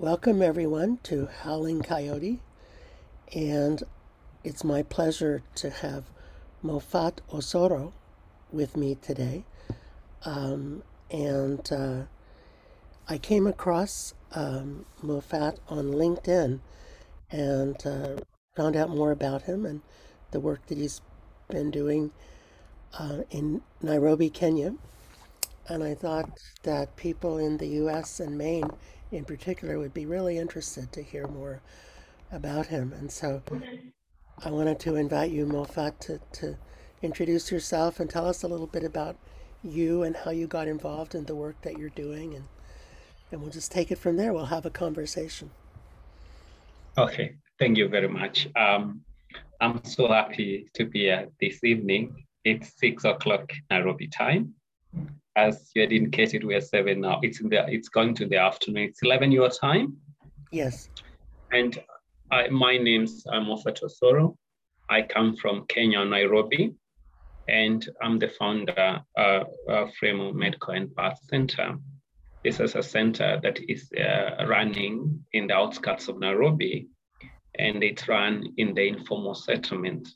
Welcome, everyone, to Howling Coyote. And it's my pleasure to have Moffat Osoro with me today. Um, and uh, I came across um, Moffat on LinkedIn and uh, found out more about him and the work that he's been doing uh, in Nairobi, Kenya. And I thought that people in the US and Maine in particular would be really interested to hear more about him. And so I wanted to invite you, Moffat, to, to introduce yourself and tell us a little bit about you and how you got involved in the work that you're doing. And, and we'll just take it from there. We'll have a conversation. Okay, thank you very much. Um, I'm so happy to be here this evening. It's six o'clock Nairobi time. As you had indicated, we are seven now. It's in the it's going to the afternoon. It's eleven your time. Yes. And I, my name's I'm Moffat Osoro. I come from Kenya, Nairobi, and I'm the founder uh, of Fremo Medical and Birth Center. This is a center that is uh, running in the outskirts of Nairobi, and it's run in the informal settlement.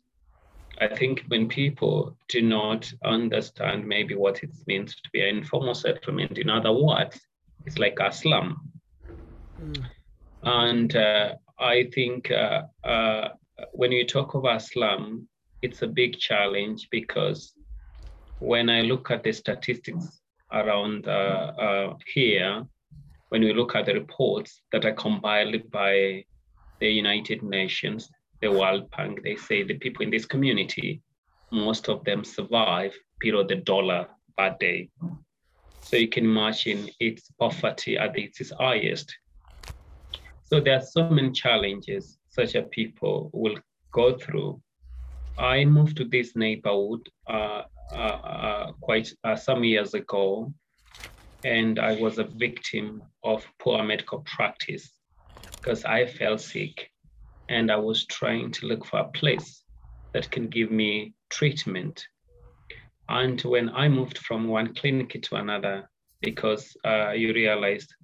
I think when people do not understand maybe what it means to be an informal settlement, in other words, it's like a slum. Mm. And uh, I think uh, uh, when you talk about slum, it's a big challenge because when I look at the statistics around uh, uh, here, when we look at the reports that are compiled by the United Nations, the World Bank, they say the people in this community, most of them survive below the dollar per day. So you can imagine its poverty at its highest. So there are so many challenges such a people will go through. I moved to this neighborhood uh, uh, uh, quite uh, some years ago, and I was a victim of poor medical practice because I fell sick and I was trying to look for a place that can give me treatment. And when I moved from one clinic to another, because uh, you realized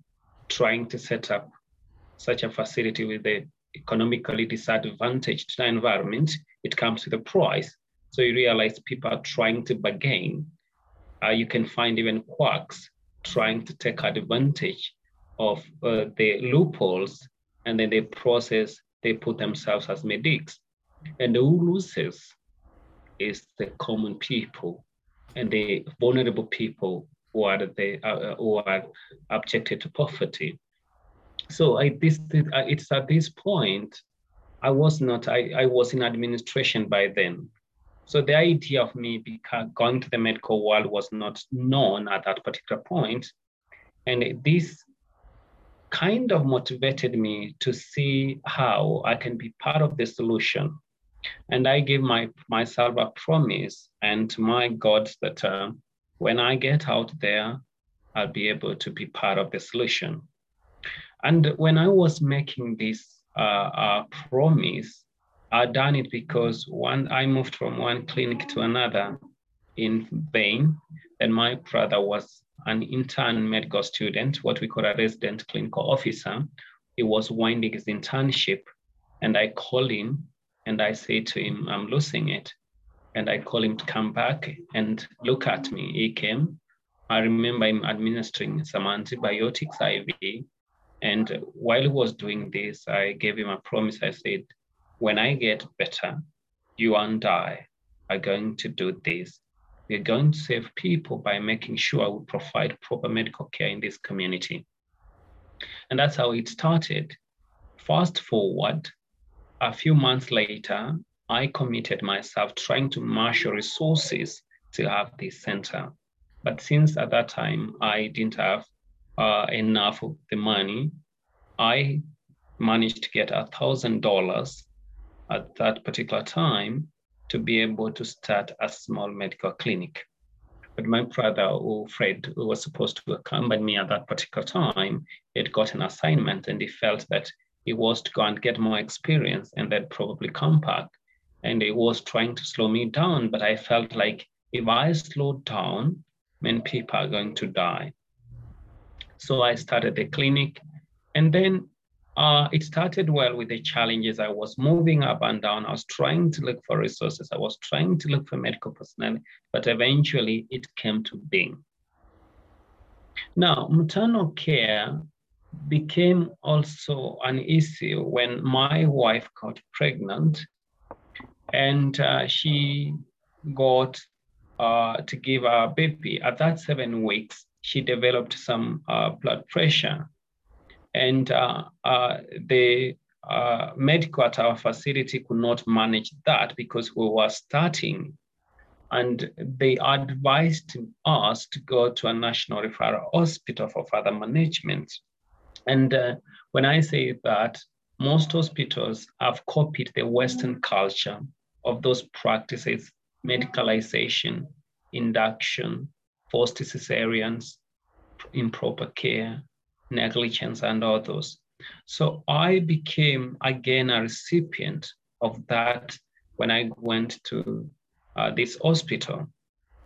trying to set up such a facility with the economically disadvantaged environment, it comes with a price. So you realize people are trying to bargain. Uh, you can find even quacks trying to take advantage of uh, the loopholes, and then they process they put themselves as medics. And who loses is the common people and the vulnerable people who are the uh, who are subjected to poverty. So I this uh, it's at this point I was not I, I was in administration by then. So the idea of me going to the medical world was not known at that particular point. And this kind of motivated me to see how I can be part of the solution. And I gave my myself a promise and to my God that uh, when I get out there, I'll be able to be part of the solution. And when I was making this uh, uh, promise, I done it because one I moved from one clinic to another in Bain. and my brother was an intern medical student, what we call a resident clinical officer. He was winding his internship, and I called him and I say to him, I'm losing it. And I call him to come back and look at me. He came. I remember him administering some antibiotics IV. And while he was doing this, I gave him a promise. I said, when I get better, you and I are going to do this we're going to save people by making sure we provide proper medical care in this community. And that's how it started. Fast forward, a few months later, I committed myself trying to marshal resources to have this center. But since at that time I didn't have uh, enough of the money, I managed to get a thousand dollars at that particular time to be able to start a small medical clinic. But my brother, who Fred, who was supposed to accompany me at that particular time, had got an assignment and he felt that he was to go and get more experience and then probably come back. And he was trying to slow me down, but I felt like if I slow down, many people are going to die. So I started the clinic And then uh, it started well with the challenges. I was moving up and down. I was trying to look for resources. I was trying to look for medical personnel, but eventually it came to being. Now, maternal care became also an issue when my wife got pregnant and uh, she got uh, to give a baby. At that seven weeks, she developed some uh, blood pressure. And uh, uh, the uh, medical at our facility could not manage that because we were starting. And they advised us to go to a national referral hospital for further management. And uh, when I say that, most hospitals have copied the Western culture of those practices, medicalization, induction, forced cesareans, improper care, negligence, and others. So I became again a recipient of that when I went to uh, this hospital.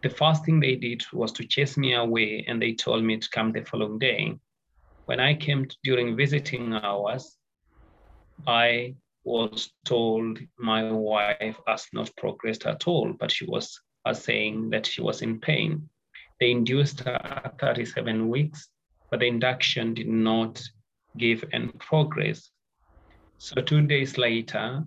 The first thing they did was to chase me away and they told me to come the following day. When I came to, during visiting hours, I was told my wife has not progressed at all, but she was uh, saying that she was in pain. They induced her 37 weeks, but the induction did not give any progress. So two days later,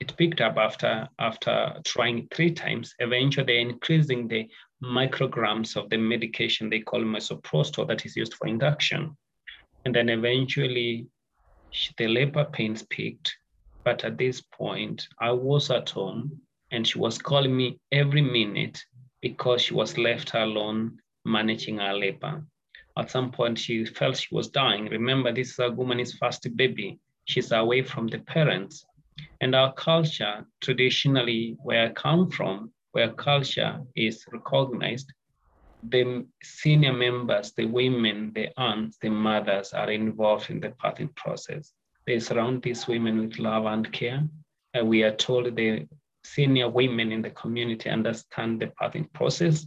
it picked up after after trying three times. Eventually, they're increasing the micrograms of the medication they call misoprostol that is used for induction. And then eventually the labor pains peaked. But at this point, I was at home and she was calling me every minute because she was left alone managing her labor. At some point, she felt she was dying. Remember, this is a woman's first baby. She's away from the parents. And our culture, traditionally, where I come from, where culture is recognized, the senior members, the women, the aunts, the mothers are involved in the birthing process. They surround these women with love and care. And we are told the senior women in the community understand the birthing process.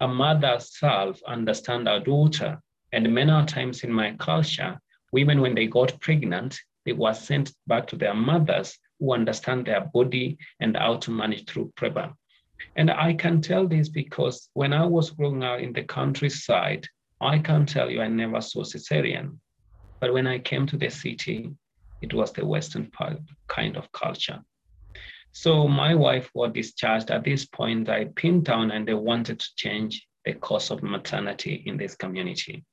A mother self understand her daughter. And many times in my culture, women, when they got pregnant, they were sent back to their mothers who understand their body and how to manage through labor. And I can tell this because when I was growing up in the countryside, I can tell you I never saw cesarean. But when I came to the city, it was the Western kind of culture. So my wife was discharged. At this point, I pinned down and they wanted to change the course of maternity in this community.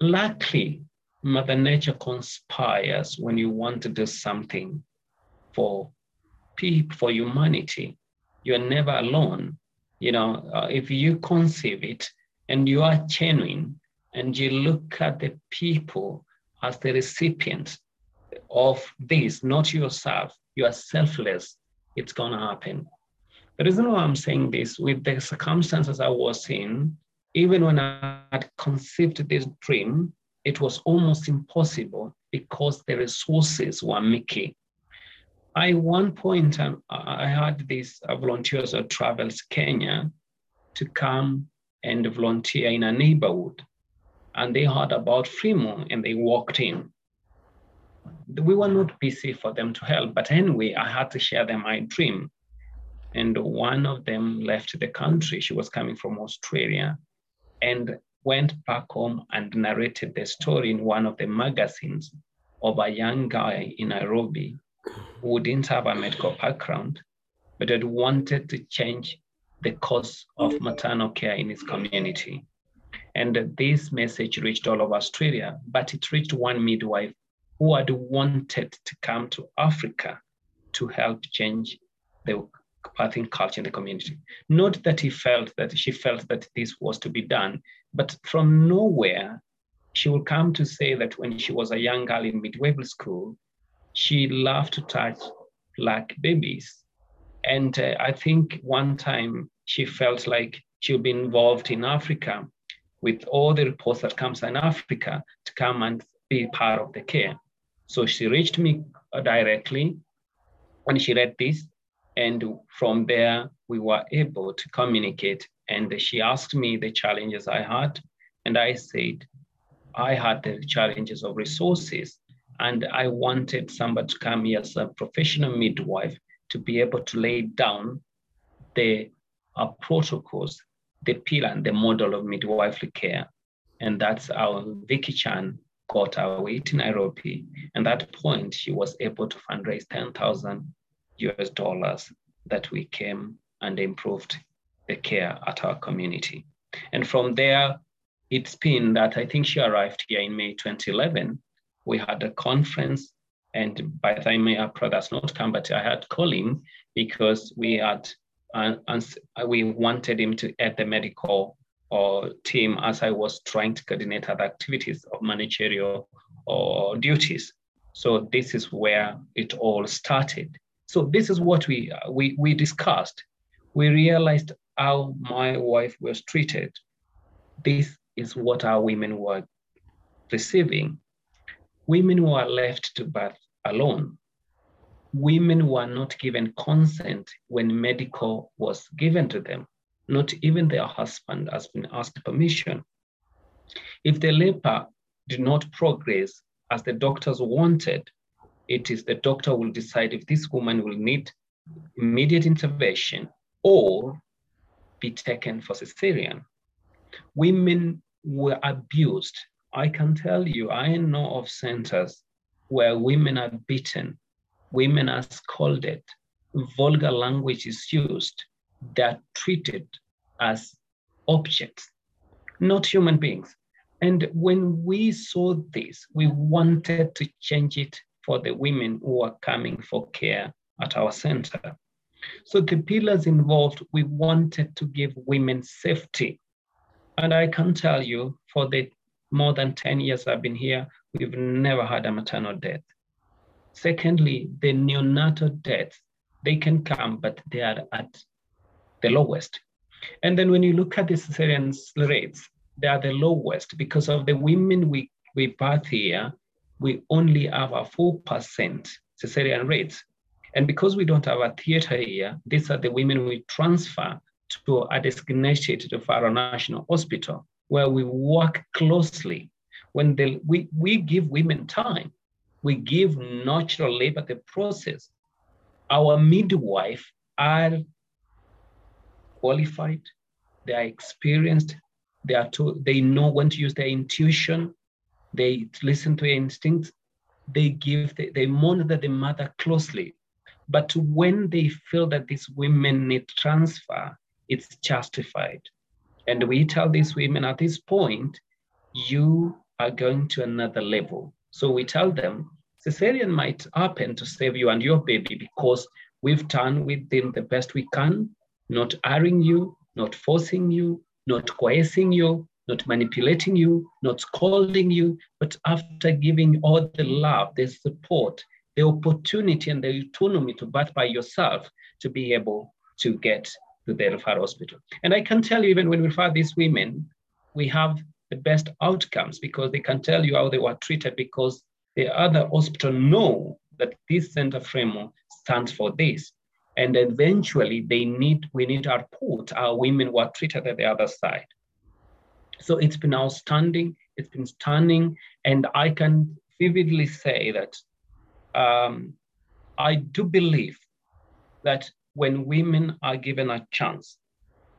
Luckily, Mother Nature conspires when you want to do something for people, for humanity you're never alone. You know, uh, if you conceive it and you are genuine and you look at the people as the recipient of this, not yourself, you are selfless, it's going to happen. The reason why I'm saying this, with the circumstances I was in, even when I had conceived this dream, it was almost impossible because the resources were murky. I one point um, I had these uh, volunteers at Travels Kenya to come and volunteer in a neighborhood, and they heard about Fremo and they walked in. We were not busy for them to help, but anyway, I had to share them my dream. And one of them left the country. She was coming from Australia and went back home and narrated the story in one of the magazines of a young guy in Nairobi who didn't have a medical background, but had wanted to change the course of maternal care in his community. And this message reached all of Australia, but it reached one midwife who had wanted to come to Africa to help change the birthing culture in the community. Not that he felt that she felt that this was to be done, but from nowhere, she would come to say that when she was a young girl in midwifery school, she loved to touch black babies. And uh, I think one time she felt like she would be involved in Africa with all the reports that comes in Africa to come and be part of the care. So she reached me uh, directly and she read this. And from there, we were able to communicate. And she asked me the challenges I had. And I said, I had the challenges of resources, and I wanted somebody to come here as a professional midwife to be able to lay down the uh, protocols, the pillar and the model of midwifery care. And that's how Vicky Chan got our way to Nairobi. And that point, she was able to fundraise 10,000 US dollars that we came and improved the care at our community. And from there, it's been that I think she arrived here in May 2011. We had a conference, and by the time my products not come, but I had Colin because we had uh, we wanted him to add the medical or team as I was trying to coordinate other activities of managerial or duties. So this is where it all started. So this is what we we we discussed. We realized how my wife was treated. This is what our women were receiving. Women were left to birth alone. Women were not given consent when medical was given to them. Not even their husband has been asked permission. If the labor did not progress as the doctors wanted, it is the doctor will decide if this woman will need immediate intervention or be taken for cesarean. Women were abused. I can tell you, I know of centers where women are beaten, women are scolded, vulgar language is used, they're treated as objects, not human beings. And when we saw this, we wanted to change it for the women who are coming for care at our center. So the pillars involved, we wanted to give women safety. And I can tell you, for the more than 10 years I've been here, we've never had a maternal death. Secondly, the neonatal deaths, they can come, but they are at the lowest. And then when you look at the cesarean rates, they are the lowest because of the women we, we birth here, we only have a 4% cesarean rates. And because we don't have a theater here, these are the women we transfer to a designated Faro National Hospital, where we work closely. When they, we, we give women time, we give natural labor the process. Our midwife are qualified, they are experienced, they are to, they know when to use their intuition, they listen to their instincts, they give, they, monitor the mother closely. But when they feel that these women need transfer, it's justified. And we tell these women at this point, you are going to another level. So we tell them cesarean might happen to save you and your baby because we've done with them the best we can, not hurrying you, not forcing you, not coercing you, not manipulating you, not scolding you, but after giving all the love, the support, the opportunity, and the autonomy to birth by yourself to be able to get to the referral hospital. And I can tell you, even when we refer these women, we have the best outcomes because they can tell you how they were treated because the other hospital know that this center framework stands for this. And eventually they need, we need our put our women were treated at the other side. So it's been outstanding, it's been stunning, and I can vividly say that um, I do believe that when women are given a chance,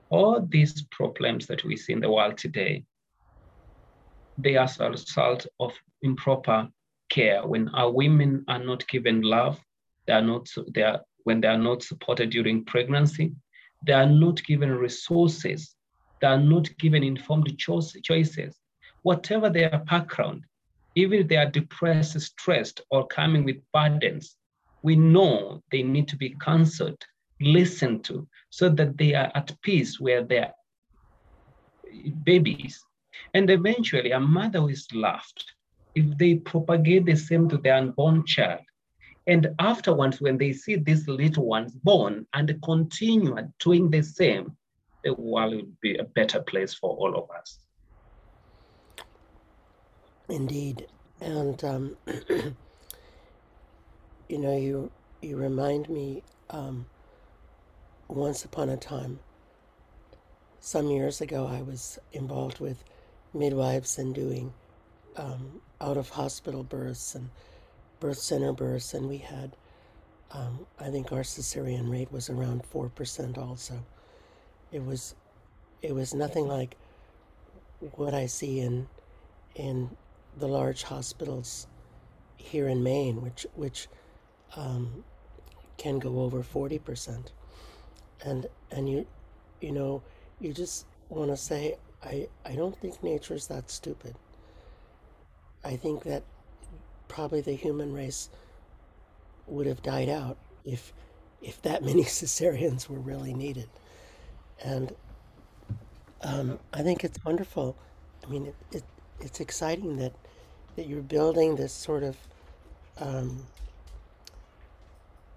all these problems that we see in the world today, they are a result of improper care. When our women are not given love, they are not they are when they are not supported during pregnancy, they are not given resources, they are not given informed choices. Whatever their background, even if they are depressed, stressed, or coming with burdens, we know they need to be counseled listened to so that they are at peace where they're babies. And eventually, a mother is loved, if they propagate the same to their unborn child, and afterwards, when they see these little ones born and continue doing the same, the world will be a better place for all of us. Indeed. And, um, you know, you, you remind me um, once upon a time, some years ago, I was involved with midwives and doing um, out of hospital births and birth center births, and we had, um, I think our cesarean rate was around 4% also. It was, it was nothing like what I see in, in the large hospitals here in Maine, which, which um, can go over 40%. And, and you, you know, you just want to say, I, I don't think nature is that stupid. I think that probably the human race would have died out if if that many cesareans were really needed. And um, I think it's wonderful. I mean, it, it, it's exciting that that you're building this sort of um,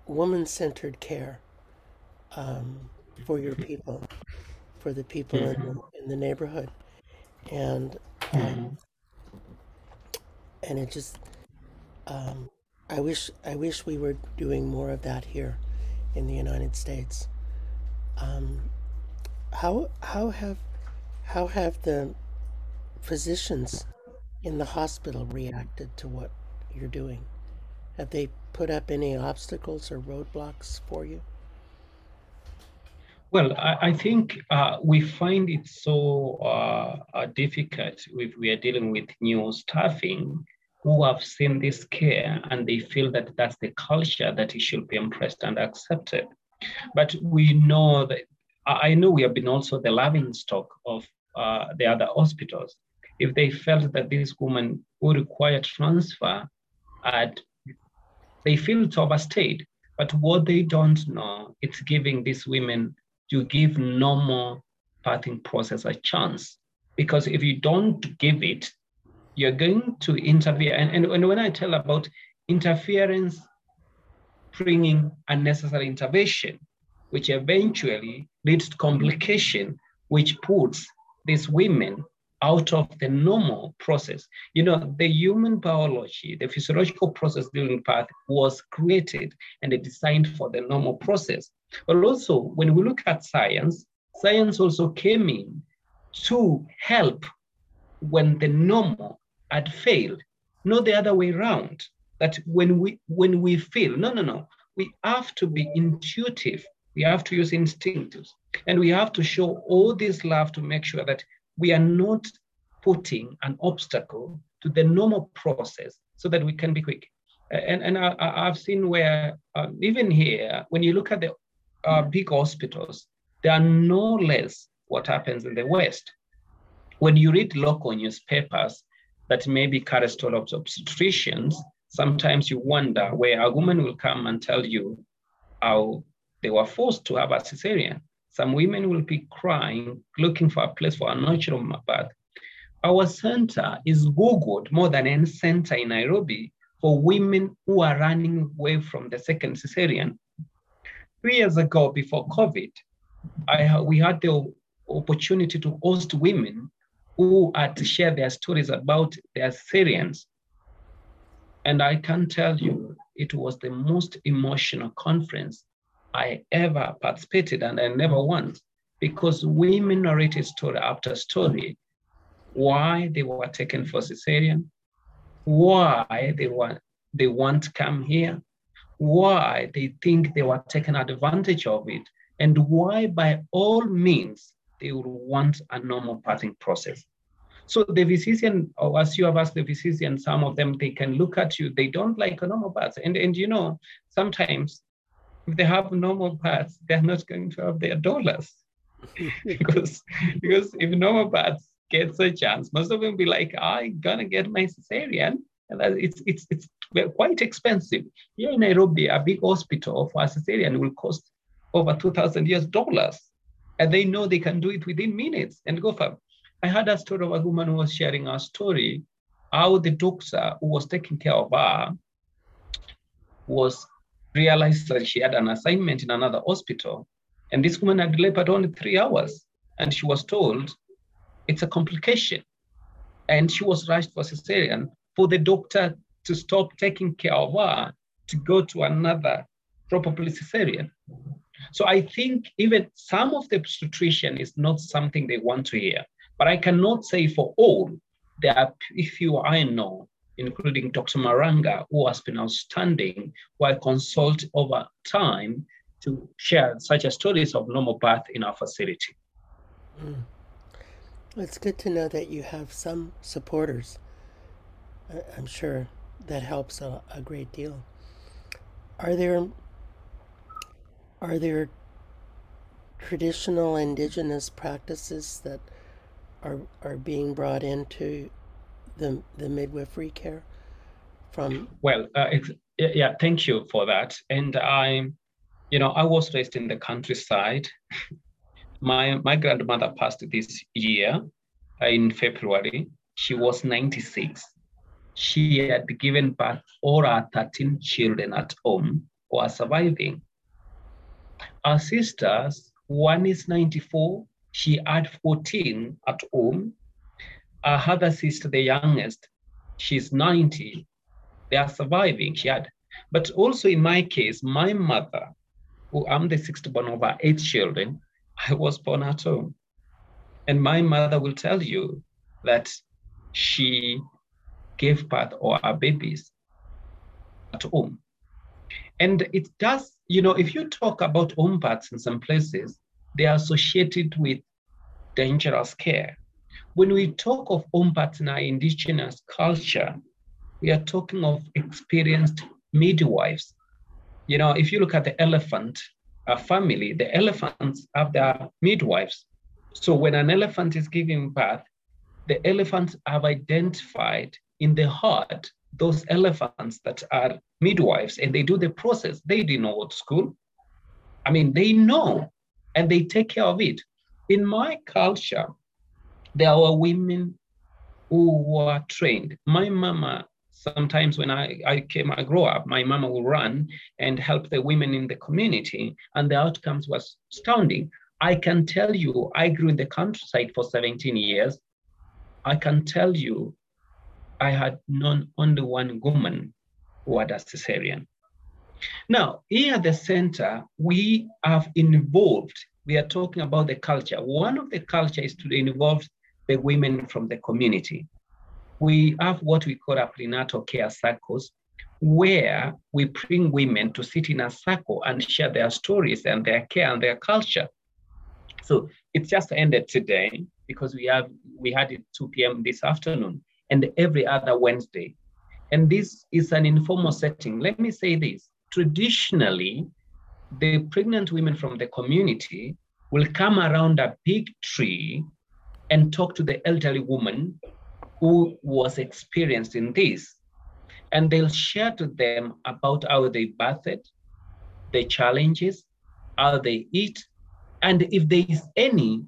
woman-centered care um, for your people, for the people in the, in the neighborhood, and um, and it just um, I wish I wish we were doing more of that here in the United States. Um, how how have how have the physicians in the hospital reacted to what you're doing? Have they put up any obstacles or roadblocks for you? Well, I, I think uh, we find it so uh, uh, difficult if we are dealing with new staffing who have seen this care and they feel that that's the culture that it should be embraced and accepted. But we know that I know we have been also the laughing stock of uh, the other hospitals. If they felt that this woman would require transfer, at, they feel it's overstayed. But what they don't know, it's giving these women to give normal birthing process a chance. Because if you don't give it, you're going to interfere. And, and, and when I tell about interference bringing unnecessary intervention, which eventually leads to complication, which puts these women out of the normal process. You know, the human biology, the physiological process during birth was created and designed for the normal process. But also, when we look at science, science also came in to help when the normal had failed, not the other way around. That when we when we fail, no, no, no, we have to be intuitive. We have to use instinctives, and we have to show all this love to make sure that we are not putting an obstacle to the normal process, so that we can be quick. And and I, have seen where uh, even here, when you look at the uh, big hospitals, they are no less what happens in the West. When you read local newspapers, that maybe carry story of obstetricians, sometimes you wonder where a woman will come and tell you how they were forced to have a cesarean. Some women will be crying, looking for a place for a natural birth. Our center is Googled more than any center in Nairobi for women who are running away from the second cesarean. Three years ago, before COVID, I, we had the opportunity to host women who had to share their stories about their cesareans. And I can tell you, it was the most emotional conference I ever participated and I never want because women narrated story after story why they were taken for cesarean, why they want they want to come here, why they think they were taken advantage of it, and why by all means they would want a normal birthing process. So the physician, or as you have asked the physician, some of them, they can look at you, they don't like a normal birth. And, and you know, sometimes if they have normal births, they're not going to have their dollars. because, because if normal births gets a chance, most of them be like, I'm gonna get my cesarean. And it's, it's, it's quite expensive. Here in Nairobi, a big hospital for a cesarean will cost over 2,000 US dollars and they know they can do it within minutes and go for. I had a story of a woman who was sharing a story how the doctor who was taking care of her was realized that she had an assignment in another hospital, and this woman had labored only three hours, and she was told it's a complication, and she was rushed for cesarean for the doctor to stop taking care of her to go to another probably cesarean. So I think even some of the obstetrician is not something they want to hear. But I cannot say for all there are few I know, including Dr. Maranga, who has been outstanding, who I consult over time to share such stories of normal birth in our facility. Mm. It's good to know that you have some supporters. I'm sure that helps a, a great deal. Are there are there traditional indigenous practices that are are being brought into the the midwifery care from? Well uh, yeah thank you for that. And i you know i was raised in the countryside. My my grandmother passed this year uh, in february. She was 96 she had given birth all her 13 children at home who are surviving our sisters one is 94 she had 14 at home our other sister the youngest she's 90 they are surviving she had but also in my case my mother who i'm the sixth born of our eight children I was born at home. And my mother will tell you that she gave birth or our babies at home. And it does, you know, if you talk about home births in some places, they are associated with dangerous care. When we talk of home births in our indigenous culture, we are talking of experienced midwives. You know, if you look at the elephant, a family, the elephants have their midwives. So when an elephant is giving birth, the elephants have identified in the herd those elephants that are midwives and they do the process. They didn't know what school. I mean, they know and they take care of it. In my culture, there were women who were trained. My mama sometimes when I, I came, I grew up, my mama would run and help the women in the community, and the outcomes was astounding. I can tell you, I grew in the countryside for 17 years. I can tell you, I had known only one woman who had a cesarean. Now, here at the center, we have involved, we are talking about the culture. One of the culture is to involve the women from the community we have what we call a prenatal care circles, where we bring women to sit in a circle and share their stories and their care and their culture. So it's just ended today because we have we had it 2 p.m. this afternoon and every other Wednesday. And this is an informal setting. Let me say this. Traditionally, the pregnant women from the community will come around a big tree and talk to the elderly woman who was experienced in this. And they'll share to them about how they bathed, the challenges, how they eat, and if there is any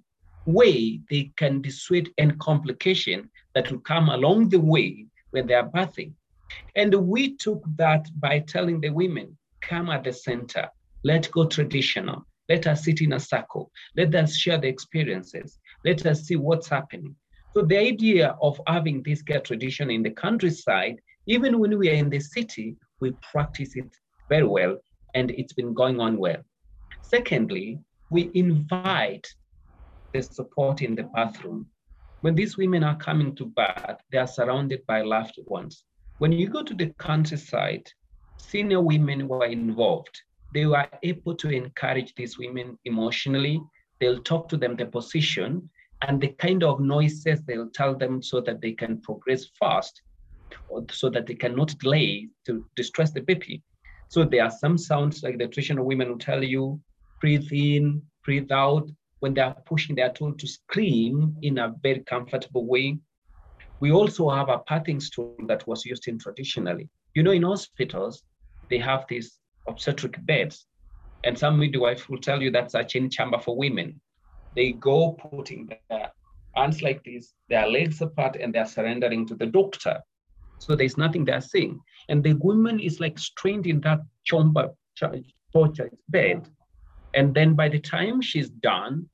way they can dissuade any complication that will come along the way when they are bathing. And we took that by telling the women, come at the center, let's go traditional, let us sit in a circle, let us share the experiences, let us see what's happening. So the idea of having this care tradition in the countryside, even when we are in the city, we practice it very well and it's been going on well. Secondly, we invite the support in the bathroom. When these women are coming to bath, they are surrounded by loved ones. When you go to the countryside, senior women were involved. They were able to encourage these women emotionally. They'll talk to them the position and the kind of noises they'll tell them so that they can progress fast so that they cannot delay to distress the baby. So there are some sounds like the traditional women will tell you, breathe in, breathe out. When they are pushing, they are told to scream in a very comfortable way. We also have a pathing stool that was used in traditionally. You know, in hospitals, they have these obstetric beds, and some midwife will tell you that's a chain chamber for women they go putting their hands like this, their legs apart, and they're surrendering to the doctor. So there's nothing they're seeing. And the woman is like strained in that chamber torture bed. And then by the time she's done,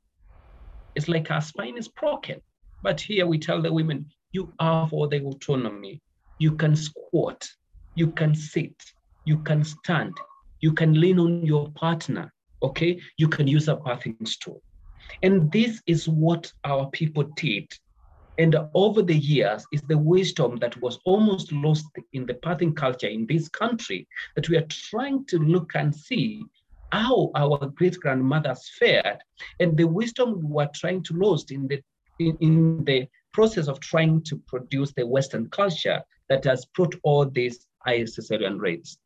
it's like her spine is broken. But here we tell the women, you have all the autonomy. You can squat, you can sit, you can stand, you can lean on your partner, okay? You can use a bathing stool. And this is what our people did And over the years, is the wisdom that was almost lost in the pathing culture in this country that we are trying to look and see how our great grandmothers fared and the wisdom we were trying to lose in the in, in the process of trying to produce the Western culture that has brought all these high cesarean rates.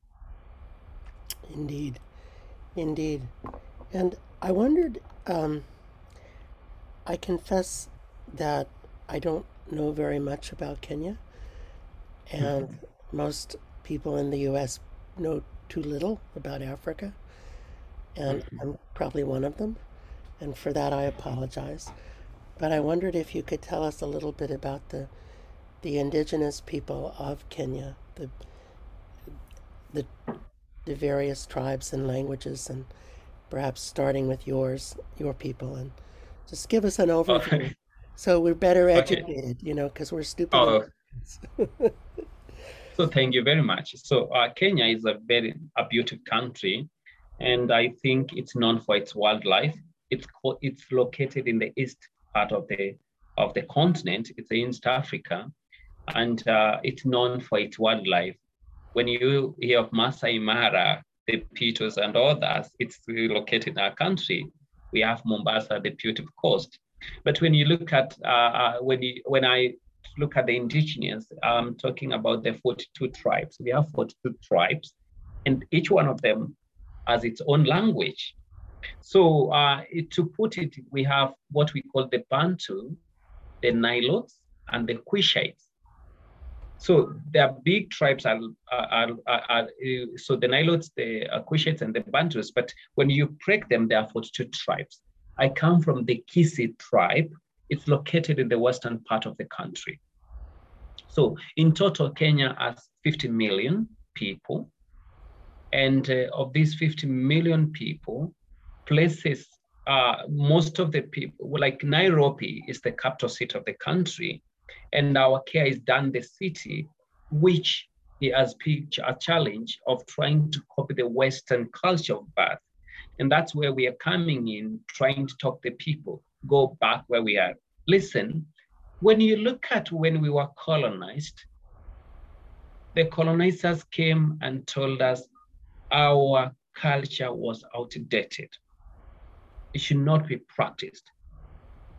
Indeed, indeed. And I wondered, um, I confess that I don't know very much about Kenya, and mm-hmm. most people in the US know too little about Africa, and mm-hmm. I'm probably one of them, and for that I apologize. But I wondered if you could tell us a little bit about the the indigenous people of Kenya, the the the various tribes and languages, and perhaps starting with yours, your people, and just give us an overview okay. so we're better educated, okay. you know, because we're stupid. Oh. so thank you very much. So uh, Kenya is a very a beautiful country, and I think it's known for its wildlife. It's it's located in the east part of the of the continent. It's in East Africa, and uh, it's known for its wildlife. When you hear of Masai Mara, the Pitos and others, it's located in our country. We have Mombasa, the beautiful coast. But when you look at uh, uh, when you when I look at the indigenous, I'm talking about the 42 tribes. We have 42 tribes, and each one of them has its own language. So uh, to put it, we have what we call the Bantu, the Nilotes, and the Cushites. So there are big tribes are, are, are, are so the Nilotes, the Cushites, and the Bantus. But when you break them, there are 42 tribes. I come from the Kisii tribe. It's located in the western part of the country. So in total, Kenya has 50 million people. And uh, of these 50 million people, places, uh, most of the people, like Nairobi is the capital city of the country, and our care is done the city, which has a challenge of trying to copy the Western culture of birth. And that's where we are coming in, trying to talk to people, go back where we are. Listen, when you look at when we were colonized, the colonizers came and told us our culture was outdated it should not be practiced.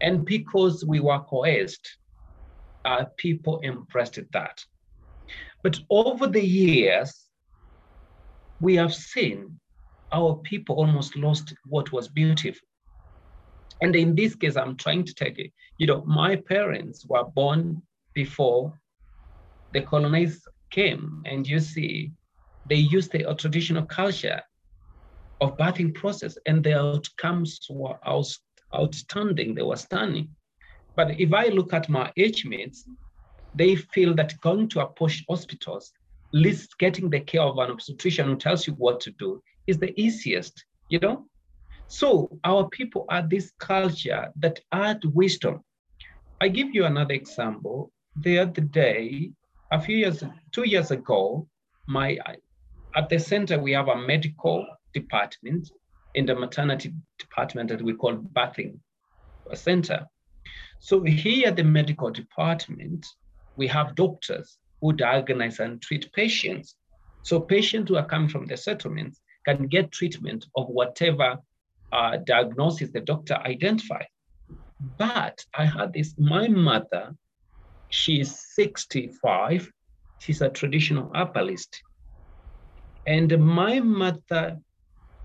And because we were coerced, uh, people embraced that. But over the years, we have seen our people almost lost what was beautiful. And in this case, I'm trying to take it, you know, my parents were born before the colonists came, and you see, they used the traditional culture of birthing process and the outcomes were out, outstanding, they were stunning. But if I look at my age mates, they feel that going to a posh hospitals, least getting the care of an obstetrician who tells you what to do is the easiest, you know? So our people are this culture that add wisdom. I give you another example. The other day, a few years, two years ago, my at the center we have a medical department in the maternity department that we call birthing center. So here at the medical department, we have doctors who diagnose and treat patients. So patients who are coming from the settlements can get treatment of whatever uh, diagnosis the doctor identified. But I had this, my mother, she's 65, she's a traditional herbalist. And my mother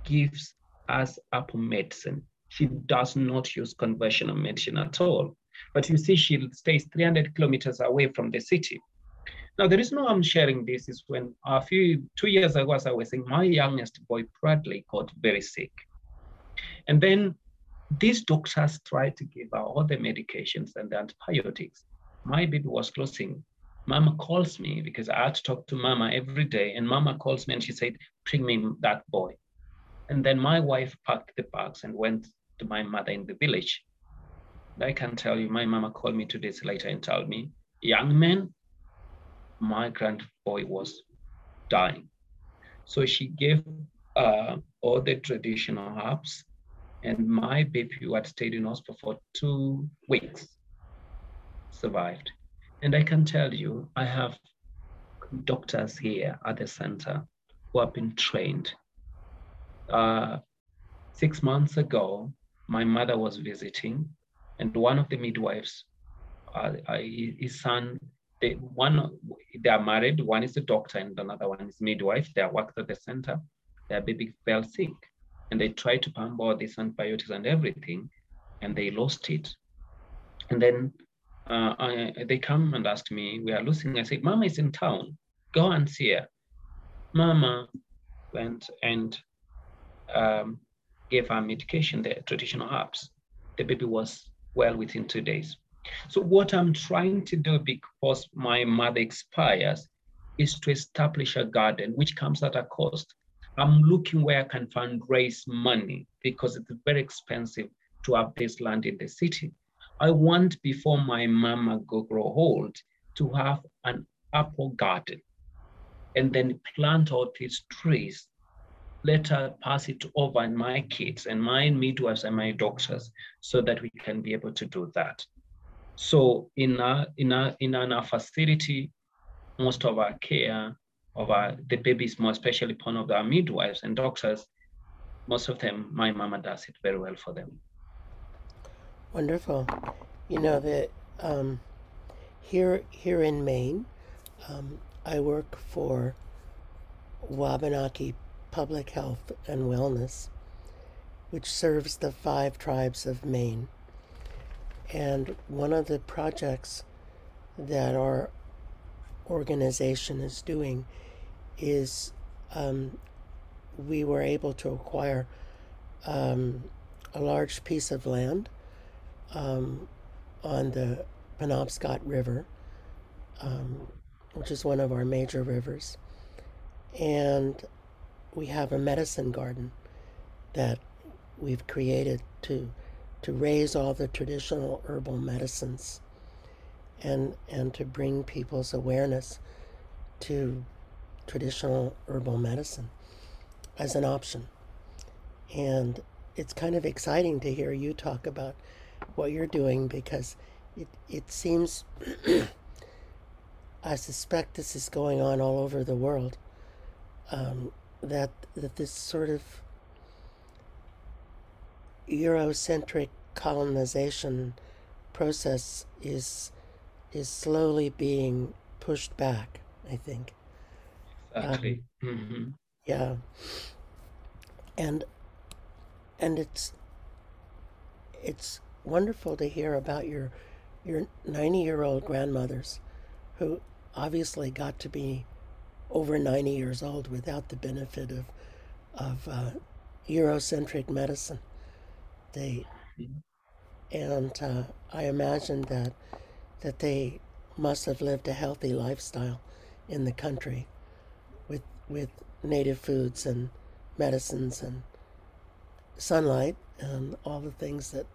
gives us up medicine. She does not use conventional medicine at all. But you see, she stays 300 kilometers away from the city. Now, the reason why I'm sharing this is when a few, two years ago, as I was saying, my youngest boy, Bradley, got very sick. And then these doctors tried to give her all the medications and the antibiotics. My baby was closing. Mama calls me because I had to talk to Mama every day. And Mama calls me and she said, bring me that boy. And then my wife packed the bags and went to my mother in the village. I can tell you, my mama called me two days later and told me, young man, my grandboy was dying. So she gave uh, all the traditional herbs, and my baby who had stayed in hospital for two weeks. survived. And I can tell you, I have doctors here at the center who have been trained. Uh, six months ago, my mother was visiting, and one of the midwives, uh, his son, they, one they are married. One is a doctor, and another one is midwife. They worked at the center. Their baby fell sick, and they tried to pump all these antibiotics and everything, and they lost it. And then uh, I, they come and ask me, "We are losing." I said, "Mama is in town. Go and see her." Mama went and um, gave her medication, the traditional herbs. The baby was well within two days. So what I'm trying to do because my mother expires is to establish a garden, which comes at a cost. I'm looking where I can fundraise money because it's very expensive to have this land in the city. I want before my mama go grow old to have an apple garden and then plant all these trees later pass it over and my kids and my midwives and my doctors so that we can be able to do that. So in our, in our, in our facility, most of our care of our, the babies, more especially upon of our midwives and doctors, most of them, my mama does it very well for them. Wonderful. You know that um, here here in Maine, um, I work for Wabanaki Public Health and Wellness, which serves the five tribes of Maine. And one of the projects that our organization is doing is um, we were able to acquire um, a large piece of land um, on the Penobscot River, um, which is one of our major rivers. And we have a medicine garden that we've created to to raise all the traditional herbal medicines and and to bring people's awareness to traditional herbal medicine as an option. And it's kind of exciting to hear you talk about what you're doing because it, it seems I suspect this is going on all over the world. Um, that that this sort of Eurocentric colonization process is is slowly being pushed back. I think. Exactly. Um, mm-hmm. Yeah. And and it's it's wonderful to hear about your your 90 year old grandmothers who obviously got to be over 90 years old without the benefit of, of uh, Eurocentric medicine. They, and uh, I imagine that, that they must have lived a healthy lifestyle in the country with, with native foods and medicines and sunlight and all the things that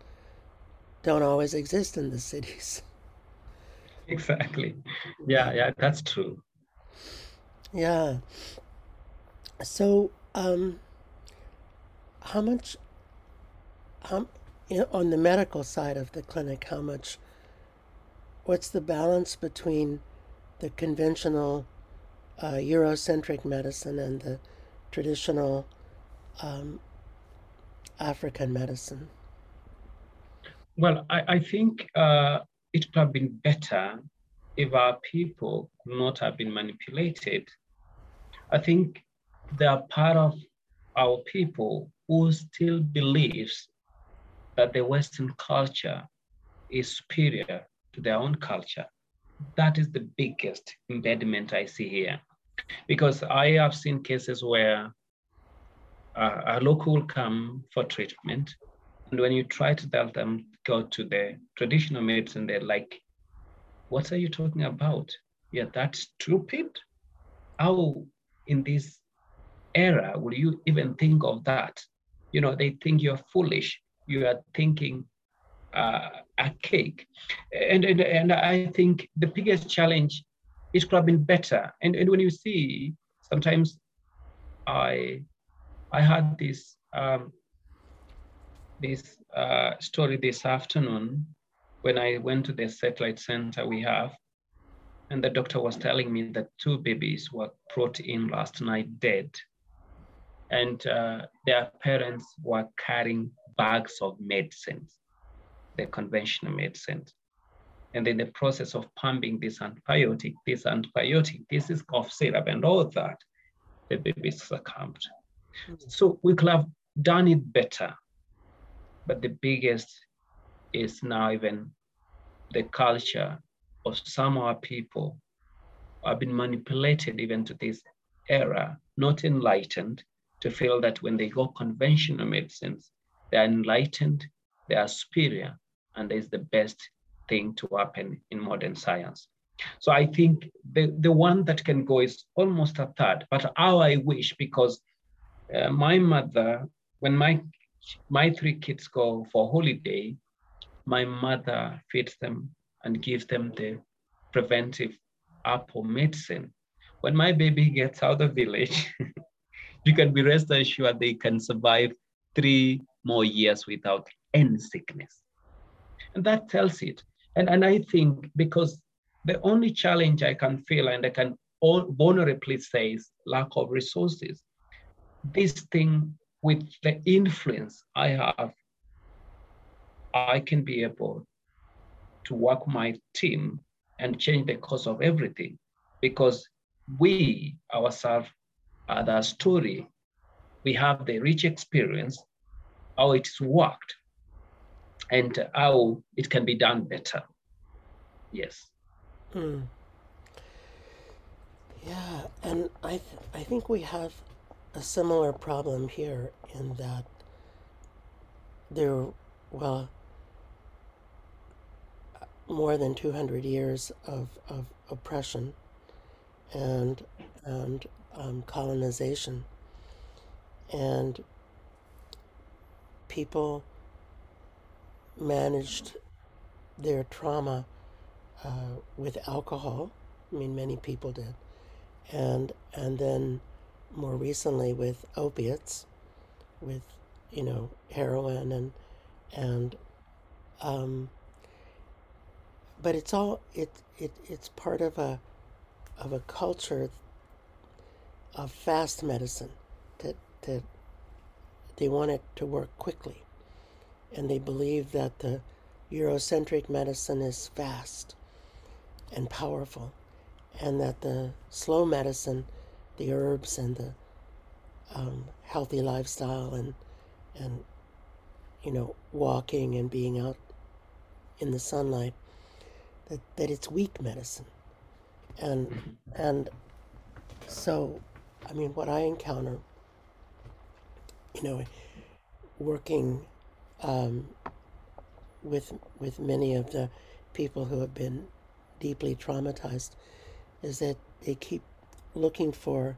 don't always exist in the cities. Exactly. Yeah, yeah, that's true. Yeah. So, um, how much, how, you know, on the medical side of the clinic, how much, what's the balance between the conventional uh, Eurocentric medicine and the traditional um, African medicine? Well, I, I think uh, it would have been better if our people could not have been manipulated I think they are part of our people who still believes that the Western culture is superior to their own culture. That is the biggest impediment I see here. Because I have seen cases where uh, a local will come for treatment, and when you try to tell them go to the traditional medicine, they're like, "What are you talking about? Yeah, that's stupid. How in this era will you even think of that? You know, they think you're foolish. You are thinking uh, a cake. And, and, and I think the biggest challenge is could have been better. And, and when you see, sometimes I, I had this, um, this uh, story this afternoon when I went to the satellite center we have, and the doctor was telling me that two babies were brought in last night dead. And uh, their parents were carrying bags of medicines, the conventional medicines. And in the process of pumping this antibiotic, this antibiotic, this is cough syrup and all that, the babies succumbed. Mm-hmm. So we could have done it better. But the biggest is now even the culture of some of our people have been manipulated even to this era, not enlightened, to feel that when they go conventional medicines, they are enlightened, they are superior, and is the best thing to happen in modern science. So I think the, the one that can go is almost a third, but how I wish, because uh, my mother, when my my three kids go for holiday, my mother feeds them and give them the preventive apple medicine. When my baby gets out of the village, you can be rest assured they can survive three more years without any sickness. And that tells it. And, and I think because the only challenge I can feel and I can vulnerably say is lack of resources. This thing with the influence I have, I can be able to work my team and change the course of everything because we ourselves are the story. We have the rich experience, how it's worked, and how it can be done better. Yes. Hmm. Yeah, and I th- I think we have a similar problem here in that there, well, more than 200 years of, of oppression and and um, colonization and people managed their trauma uh, with alcohol. I mean, many people did, and and then more recently with opiates, with you know heroin and and um, but it's all it, it it's part of a of a culture of fast medicine that that they want it to work quickly. And they believe that the eurocentric medicine is fast and powerful and that the slow medicine the herbs and the um, healthy lifestyle and and you know walking and being out in the sunlight that, that it's weak medicine. And and so I mean what I encounter, you know, working um, with with many of the people who have been deeply traumatized is that they keep looking for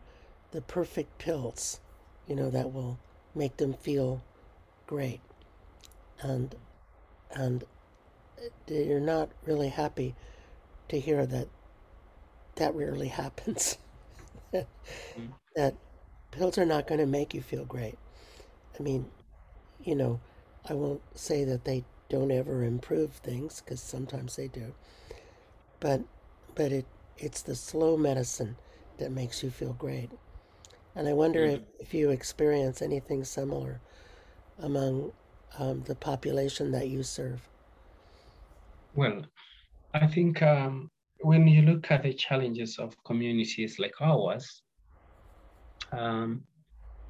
the perfect pills, you know, that will make them feel great. And and you're not really happy to hear that that rarely happens. that pills are not going to make you feel great. I mean, you know, I won't say that they don't ever improve things because sometimes they do. But but it it's the slow medicine that makes you feel great. And I wonder mm-hmm. if, if you experience anything similar among um, the population that you serve. Well, I think um, when you look at the challenges of communities like ours, um,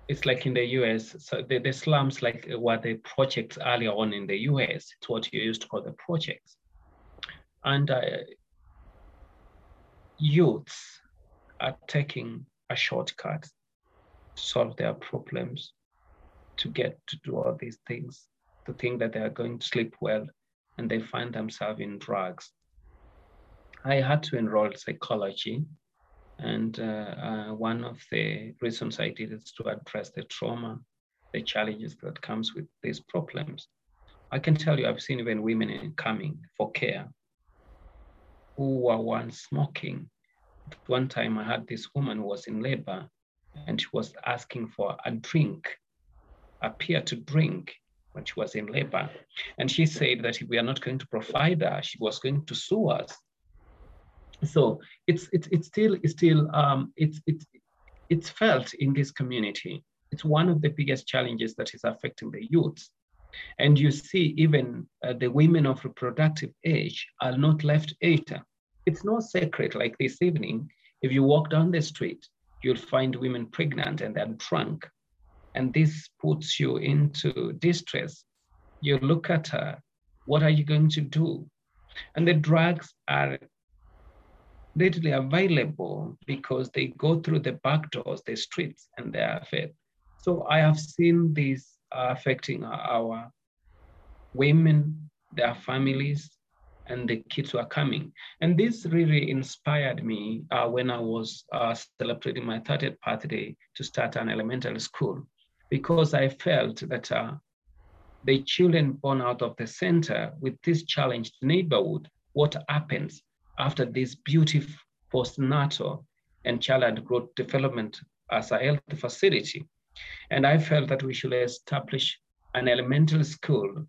it's like in the US, so the, the slums, like what the projects earlier on in the US, it's what you used to call the projects. And uh, youths are taking a shortcut to solve their problems, to get to do all these things, to think that they are going to sleep well, and they find themselves in drugs. I had to enroll psychology, and uh, uh, one of the reasons I did is to address the trauma, the challenges that comes with these problems. I can tell you, I've seen even women coming for care who were once smoking. One time I had this woman who was in labor and she was asking for a drink, a to drink when she was in labor. And she said that if we are not going to provide her, she was going to sue us. So it's it's it's still it's still um, it's it's it's felt in this community. It's one of the biggest challenges that is affecting the youth. And you see, even uh, the women of reproductive age are not left either. It's no secret like this evening. If you walk down the street, you'll find women pregnant and they're drunk. And this puts you into distress. You look at her, what are you going to do? And the drugs are readily available because they go through the back doors, the streets, and they are fed. So I have seen this affecting our women, their families, and the kids who are coming. And this really inspired me uh, when I was uh, celebrating my 30th birthday to start an elementary school, because I felt that uh, the children born out of the center with this challenged neighborhood, what happens after this beautiful postnatal and child growth development as a health facility. And I felt that we should establish an elementary school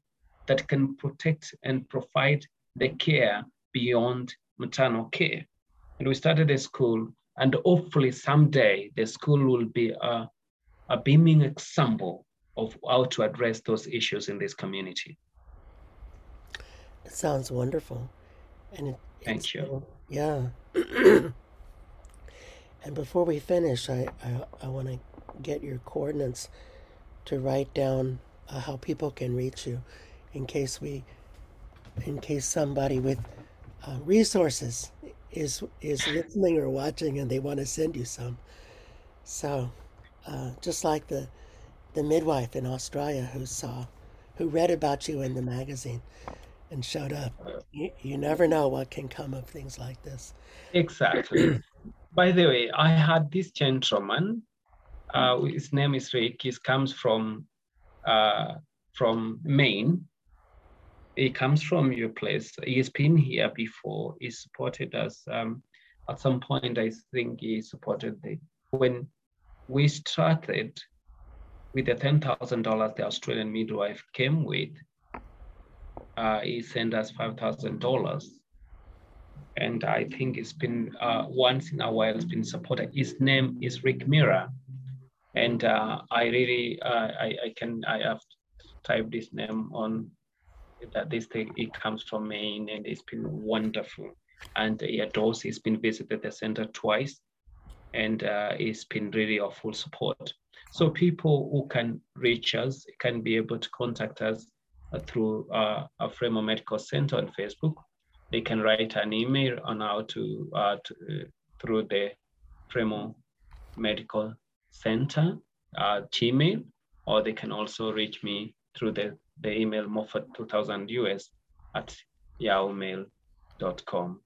that can protect and provide the care beyond maternal care. And we started a school, and hopefully someday the school will be a, a beaming example of how to address those issues in this community. It sounds wonderful. And it, Thank you. yeah. and before we finish, I, I, I want to get your coordinates to write down uh, how people can reach you in case we in case somebody with uh, resources is is listening or watching and they want to send you some so uh, just like the the midwife in australia who saw who read about you in the magazine and showed up you, you never know what can come of things like this exactly by the way i had this gentleman uh, his name is rick he comes from uh, from maine he comes from your place. He's been here before. He supported us. Um, at some point, I think he supported the when we started with the ten thousand dollars the Australian midwife came with. Uh, he sent us five thousand dollars, and I think it's been uh, once in a while. It's been supported. His name is Rick Mira, and uh, I really uh, I, I can I have typed this name on that this thing it comes from Maine and it's been wonderful. And yeah, Dose has been visited the center twice and uh, it's been really of full support. So people who can reach us can be able to contact us uh, through uh, Fremo Medical Center on Facebook. They can write an email on how to, uh, to uh, through the Fremo Medical Center uh, Gmail, or they can also reach me through the the email moffat2000us at yahoomail.com.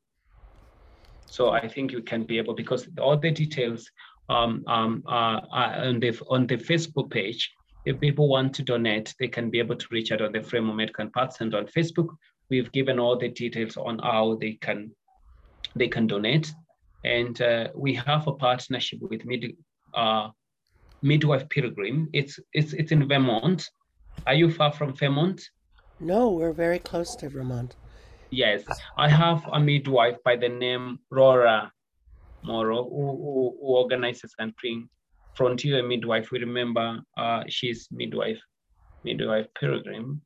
So I think you can be able, because all the details um, um, are on, the, on the Facebook page. If people want to donate, they can be able to reach out on the Fremo Medical and on Facebook. We've given all the details on how they can they can donate. And uh, we have a partnership with Mid, uh, Midwife Pilgrim. It's, it's, it's in Vermont. Are you far from Vermont? No, we're very close to Vermont. Yes, I have a midwife by the name Laurel Morrow who, who, who organizes and brings Frontier Midwife. We remember uh, she's midwife, midwife pilgrim.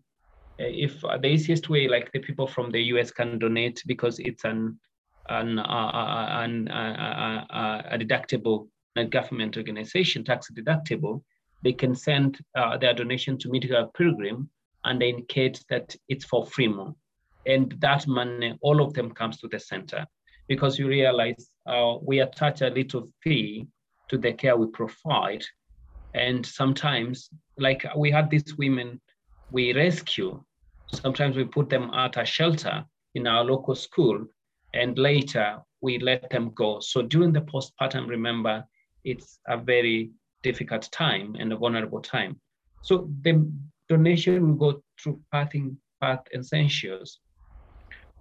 Uh, if uh, the easiest way, like the people from the US can donate because it's an an, uh, uh an uh, uh, a deductible non-government organization, tax deductible, they can send their donation to Midwife Pilgrim and they indicate that it's for Fremo. And that money, all of them comes to the center because you realize uh, we attach a little fee to the care we provide. And sometimes, like we had these women we rescue, sometimes we put them at a shelter in our local school, and later we let them go. So during the postpartum, remember, it's a very difficult time and a vulnerable time. So the donation will go through pathing path essentials.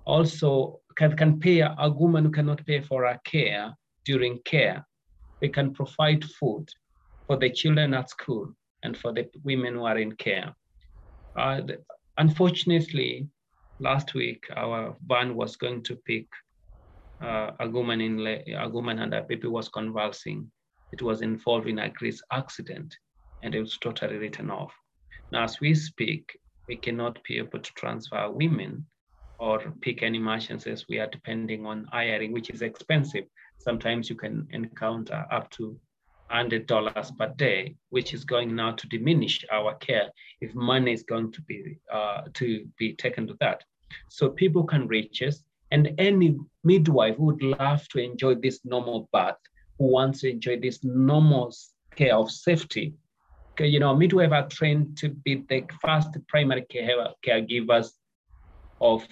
Also can, can pay a woman who cannot pay for her care during care. They can provide food for the children at school and for the women who are in care. Uh, unfortunately, last week our van was going to pick uh, a woman in a woman and a baby was convulsing. It was involved in a grease accident, and it was totally written off. Now, as we speak, we cannot be able to transfer women or pick any emergencies. We are depending on hiring, which is expensive. Sometimes you can encounter up to $100 per day, which is going now to diminish our care if money is going to be uh, to be taken to that. So people can reach us, and any midwife who would love to enjoy this normal birth, who wants to enjoy this normal care of safety. You know, midwives are trained to be the first primary care caregivers of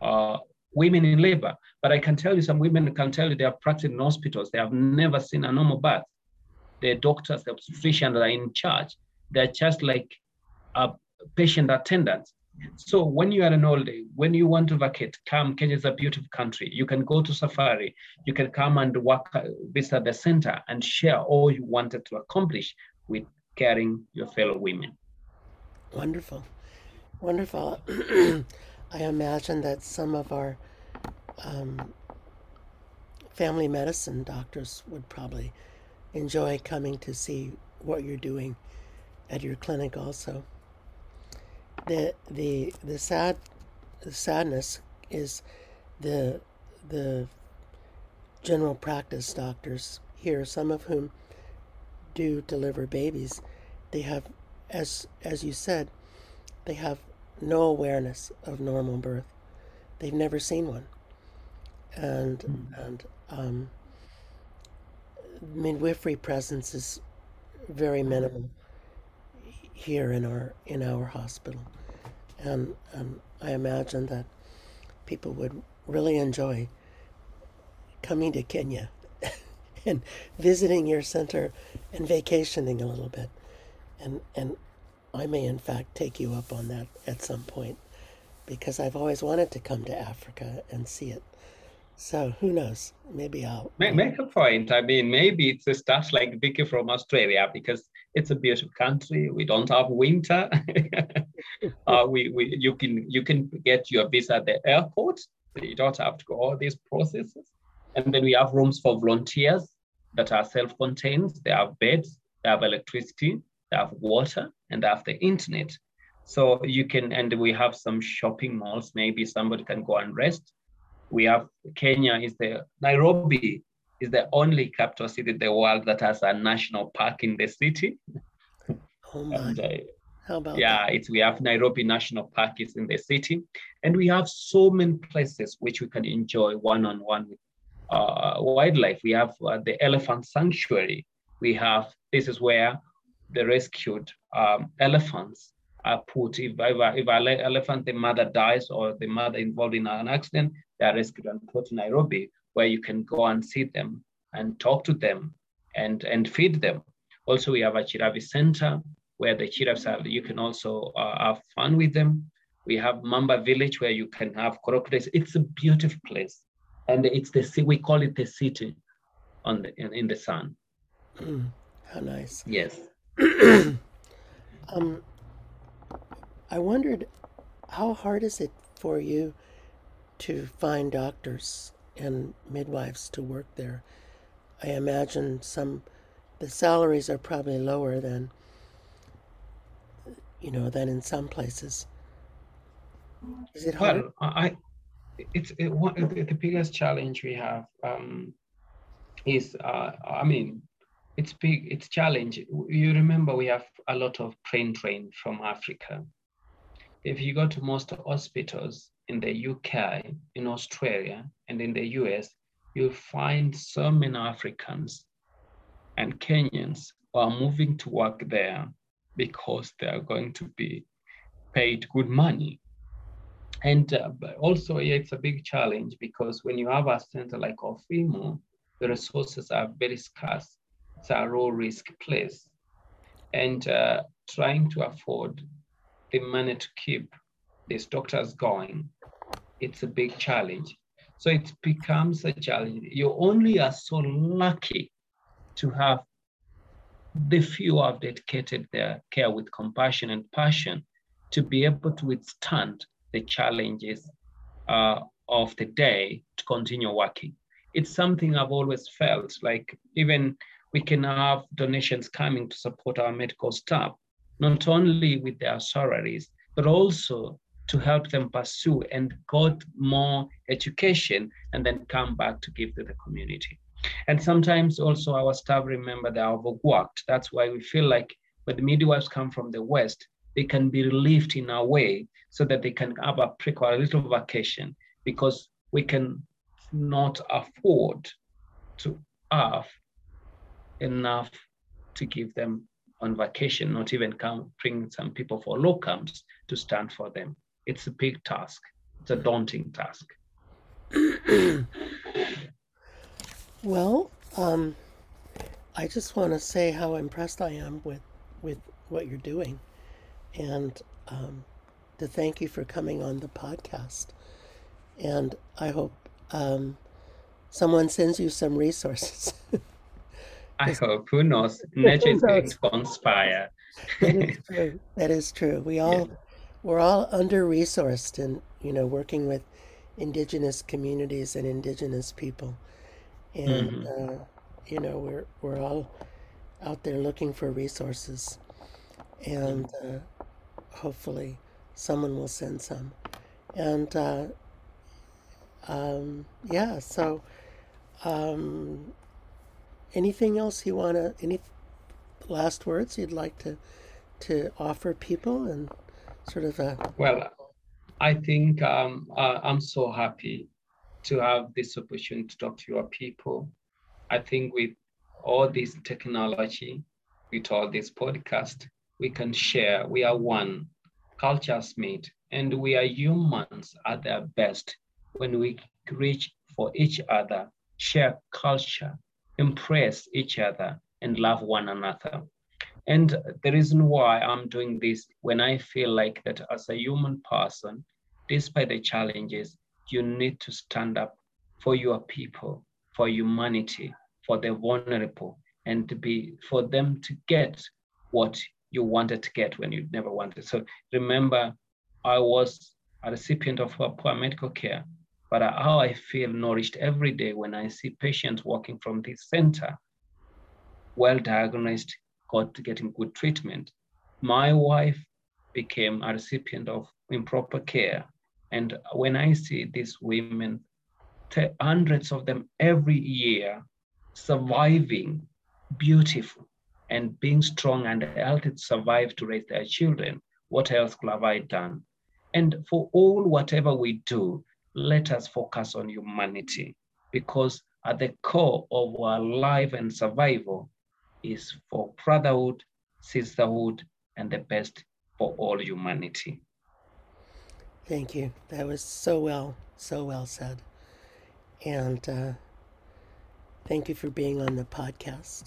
uh, women in labor. But I can tell you, some women can tell you they are practicing in hospitals. They have never seen a normal birth. The doctors, the that are in charge, they're just like a patient attendants. So when you are an old when you want to vacate, come. Kenya is a beautiful country. You can go to safari. You can come and work, uh, visit the center and share all you wanted to accomplish with caring your fellow women. Wonderful, wonderful. I imagine that some of our um, family medicine doctors would probably enjoy coming to see what you're doing at your clinic also. The the the sad the sadness is the the general practice doctors here, some of whom do deliver babies, they have as as you said, they have no awareness of normal birth. They've never seen one. And mm. and um, midwifery presence is very minimal here in our in our hospital, and um, I imagine that people would really enjoy coming to Kenya and visiting your center and vacationing a little bit, and and I may, in fact, take you up on that at some point because I've always wanted to come to Africa and see it. So who knows? Maybe I'll make, make a point. I mean, maybe it's a start like Vicky from Australia because it's a beautiful country. We don't have winter. uh, we, we you can you can get your visa at the airport. You don't have to go all these processes. And then we have rooms for volunteers that are self-contained. They have beds. They have electricity they have water, and they have the internet. So you can, and we have some shopping malls. Maybe somebody can go and rest. We have Kenya is the Nairobi is the only capital city in the world that has a national park in the city. Oh my! And, uh, How about yeah, that? it's we have Nairobi National Park is in the city, and we have so many places which we can enjoy one-on-one with uh, wildlife. We have uh, the elephant sanctuary. We have this is where the rescued um, elephants are put, if, if, if an elephant, the mother dies or the mother involved in an accident, they are rescued and put to Nairobi, where you can go and see them and talk to them and, and feed them. Also, we have a Giraffe Center where the giraffes are, you can also uh, have fun with them. We have Mamba Village where you can have crocodiles. It's a beautiful place. And it's the we call it the city on the in, in the sun. Mm, how nice. Yes. um, I wondered how hard is it for you to find doctors and midwives to work there? I imagine some the salaries are probably lower than you know than in some places. Is it hard? Well, I it's it, the, the biggest challenge we have um, is uh, I mean it's big, it's challenge. You remember we have a lot of brain drain from Africa. If you go to most hospitals in the UK, in Australia, and in the US, you'll find so many Africans and Kenyans who are moving to work there because they are going to be paid good money. And uh, also, yeah, it's a big challenge because when you have a center like Fremo, the resources are very scarce it's a low risk place. And uh, trying to afford the money to keep these doctors going, it's a big challenge. So it becomes a challenge. You only are so lucky to have the few who have dedicated their care with compassion and passion to be able to withstand the challenges uh, of the day to continue working. It's something I've always felt like even we can have donations coming to support our medical staff, not only with their salaries, but also to help them pursue and got more education and then come back to give to the community. And sometimes also our staff remember they are overworked. That's why we feel like when the midwives come from the West, they can be relieved in a way so that they can have a a little vacation because we can not afford to have enough to give them on vacation, not even come bring some people for locums to stand for them. It's a big task. It's a daunting task. well, um, I just want to say how impressed I am with with what you're doing, and um, to thank you for coming on the podcast. And I hope um, someone sends you some resources. I hope. Who knows? Nature is going to conspire. that is true. That is true. We all yeah. we're all under resourced and you know working with indigenous communities and indigenous people, and mm-hmm. uh, you know we're we're all out there looking for resources, and uh, hopefully someone will send some, and uh, um, yeah. So, um, anything else you want to any last words you'd like to to offer people and sort of a well i think um, uh, i'm so happy to have this opportunity to talk to your people. I think with all this technology with all this podcast we can share. We are one. Cultures meet and we are humans at their best when we reach for each other share culture impress each other and love one another. And the reason why I'm doing this, when I feel like that as a human person, despite the challenges, you need to stand up for your people, for humanity, for the vulnerable, and to be for them to get what you wanted to get when you never wanted. So remember, I was a recipient of poor medical care but how I feel nourished every day when I see patients walking from this center, well diagnosed, got getting good treatment. My wife became a recipient of improper care. And when I see these women, hundreds of them every year, surviving, beautiful, and being strong and healthy to survive to raise their children, what else could have I done? And for all whatever we do, let us focus on humanity because at the core of our life and survival is for brotherhood, sisterhood, and the best for all humanity. Thank you. That was so well, so well said. And uh, thank you for being on the podcast.